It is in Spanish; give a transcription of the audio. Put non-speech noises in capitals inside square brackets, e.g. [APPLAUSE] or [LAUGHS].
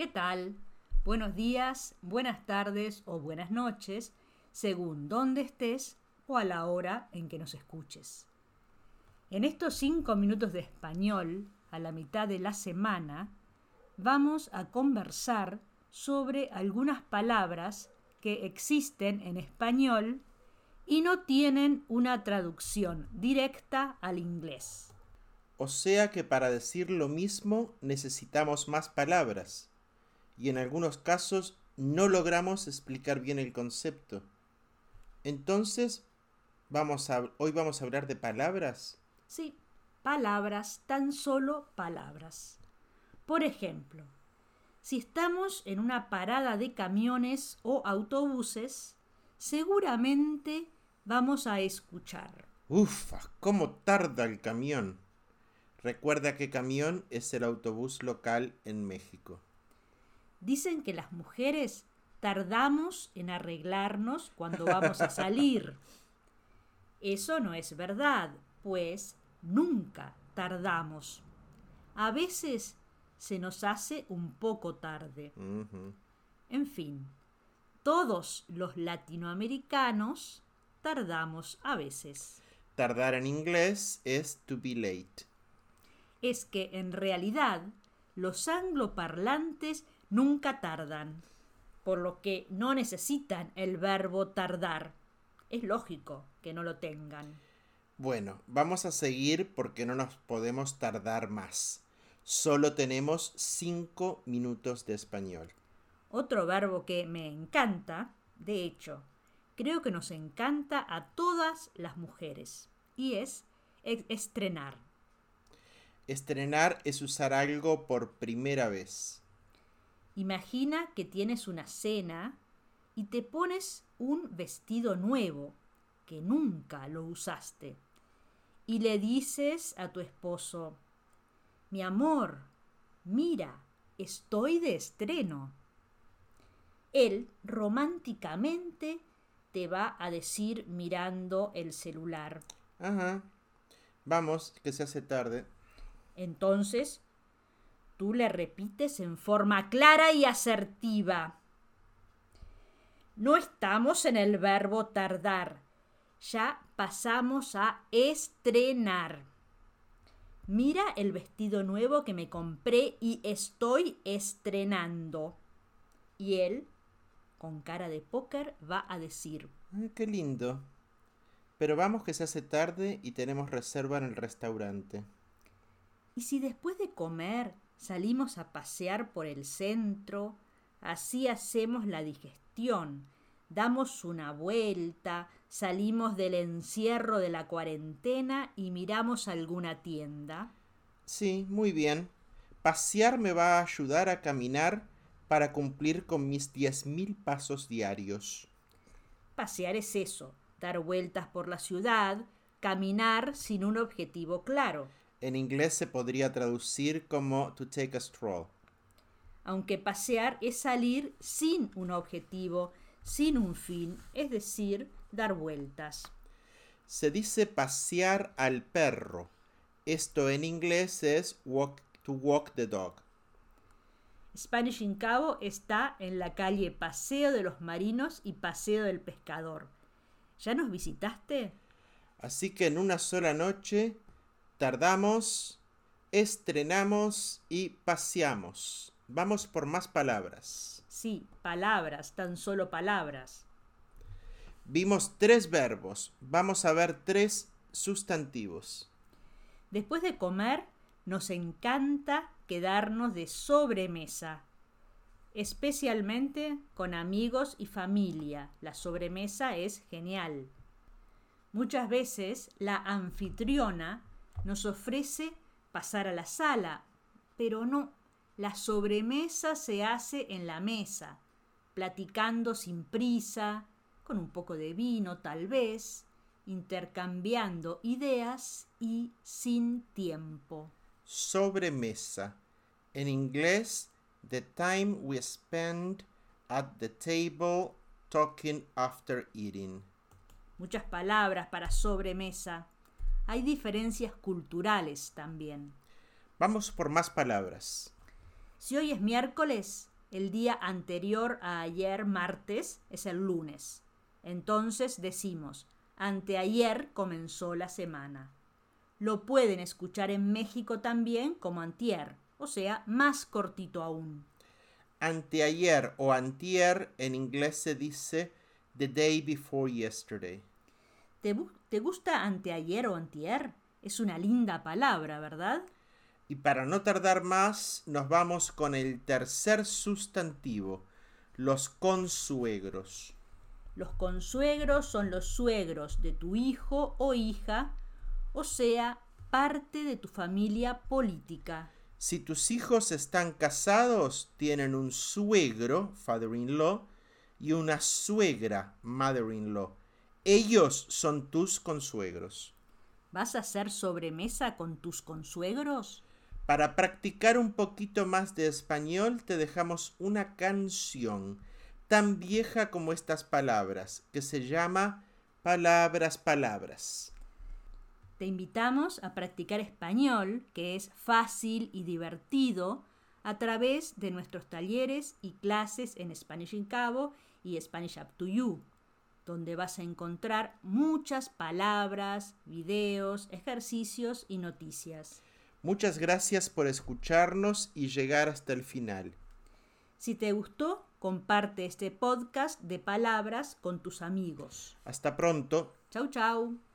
¿Qué tal? Buenos días, buenas tardes o buenas noches, según dónde estés o a la hora en que nos escuches. En estos cinco minutos de español, a la mitad de la semana, vamos a conversar sobre algunas palabras que existen en español y no tienen una traducción directa al inglés. O sea que para decir lo mismo necesitamos más palabras y en algunos casos no logramos explicar bien el concepto. Entonces, vamos a, hoy vamos a hablar de palabras. Sí, palabras, tan solo palabras. Por ejemplo, si estamos en una parada de camiones o autobuses, seguramente vamos a escuchar. Ufa, ¿cómo tarda el camión? Recuerda que camión es el autobús local en México. Dicen que las mujeres tardamos en arreglarnos cuando vamos a salir. [LAUGHS] Eso no es verdad, pues nunca tardamos. A veces se nos hace un poco tarde. En fin, todos los latinoamericanos tardamos a veces. Tardar en inglés es to be late. Es que en realidad los angloparlantes nunca tardan, por lo que no necesitan el verbo tardar. Es lógico que no lo tengan. Bueno, vamos a seguir porque no nos podemos tardar más. Solo tenemos cinco minutos de español. Otro verbo que me encanta, de hecho, creo que nos encanta a todas las mujeres, y es estrenar. Estrenar es usar algo por primera vez. Imagina que tienes una cena y te pones un vestido nuevo que nunca lo usaste y le dices a tu esposo, mi amor, mira, estoy de estreno. Él románticamente te va a decir mirando el celular. Ajá. Vamos, que se hace tarde. Entonces Tú le repites en forma clara y asertiva. No estamos en el verbo tardar. Ya pasamos a estrenar. Mira el vestido nuevo que me compré y estoy estrenando. Y él, con cara de póker, va a decir. qué lindo. Pero vamos que se hace tarde y tenemos reserva en el restaurante. ¿Y si después de comer salimos a pasear por el centro, así hacemos la digestión, damos una vuelta, salimos del encierro de la cuarentena y miramos alguna tienda. Sí, muy bien. Pasear me va a ayudar a caminar para cumplir con mis diez mil pasos diarios. Pasear es eso, dar vueltas por la ciudad, caminar sin un objetivo claro en inglés se podría traducir como to take a stroll. Aunque pasear es salir sin un objetivo, sin un fin, es decir, dar vueltas. Se dice pasear al perro. Esto en inglés es walk, to walk the dog. Spanish in Cabo está en la calle Paseo de los Marinos y Paseo del Pescador. ¿Ya nos visitaste? Así que en una sola noche tardamos, estrenamos y paseamos. Vamos por más palabras. Sí, palabras, tan solo palabras. Vimos tres verbos. Vamos a ver tres sustantivos. Después de comer, nos encanta quedarnos de sobremesa, especialmente con amigos y familia. La sobremesa es genial. Muchas veces la anfitriona nos ofrece pasar a la sala, pero no, la sobremesa se hace en la mesa, platicando sin prisa, con un poco de vino tal vez, intercambiando ideas y sin tiempo. Sobremesa. En inglés, the time we spend at the table talking after eating. Muchas palabras para sobremesa hay diferencias culturales también. Vamos por más palabras. Si hoy es miércoles, el día anterior a ayer martes es el lunes. Entonces decimos, anteayer comenzó la semana. Lo pueden escuchar en México también como antier, o sea, más cortito aún. Anteayer o antier en inglés se dice the day before yesterday. ¿Te, te gusta anteayer o antier? Es una linda palabra, ¿verdad? Y para no tardar más, nos vamos con el tercer sustantivo, los consuegros. Los consuegros son los suegros de tu hijo o hija, o sea, parte de tu familia política. Si tus hijos están casados, tienen un suegro, father-in-law, y una suegra, mother-in-law. Ellos son tus consuegros. ¿Vas a hacer sobremesa con tus consuegros? Para practicar un poquito más de español te dejamos una canción tan vieja como estas palabras, que se llama Palabras, Palabras. Te invitamos a practicar español, que es fácil y divertido, a través de nuestros talleres y clases en Spanish in Cabo y Spanish Up to You, donde vas a encontrar muchas palabras, videos, ejercicios y noticias. Muchas gracias por escucharnos y llegar hasta el final. Si te gustó, comparte este podcast de palabras con tus amigos. Hasta pronto. Chau, chau.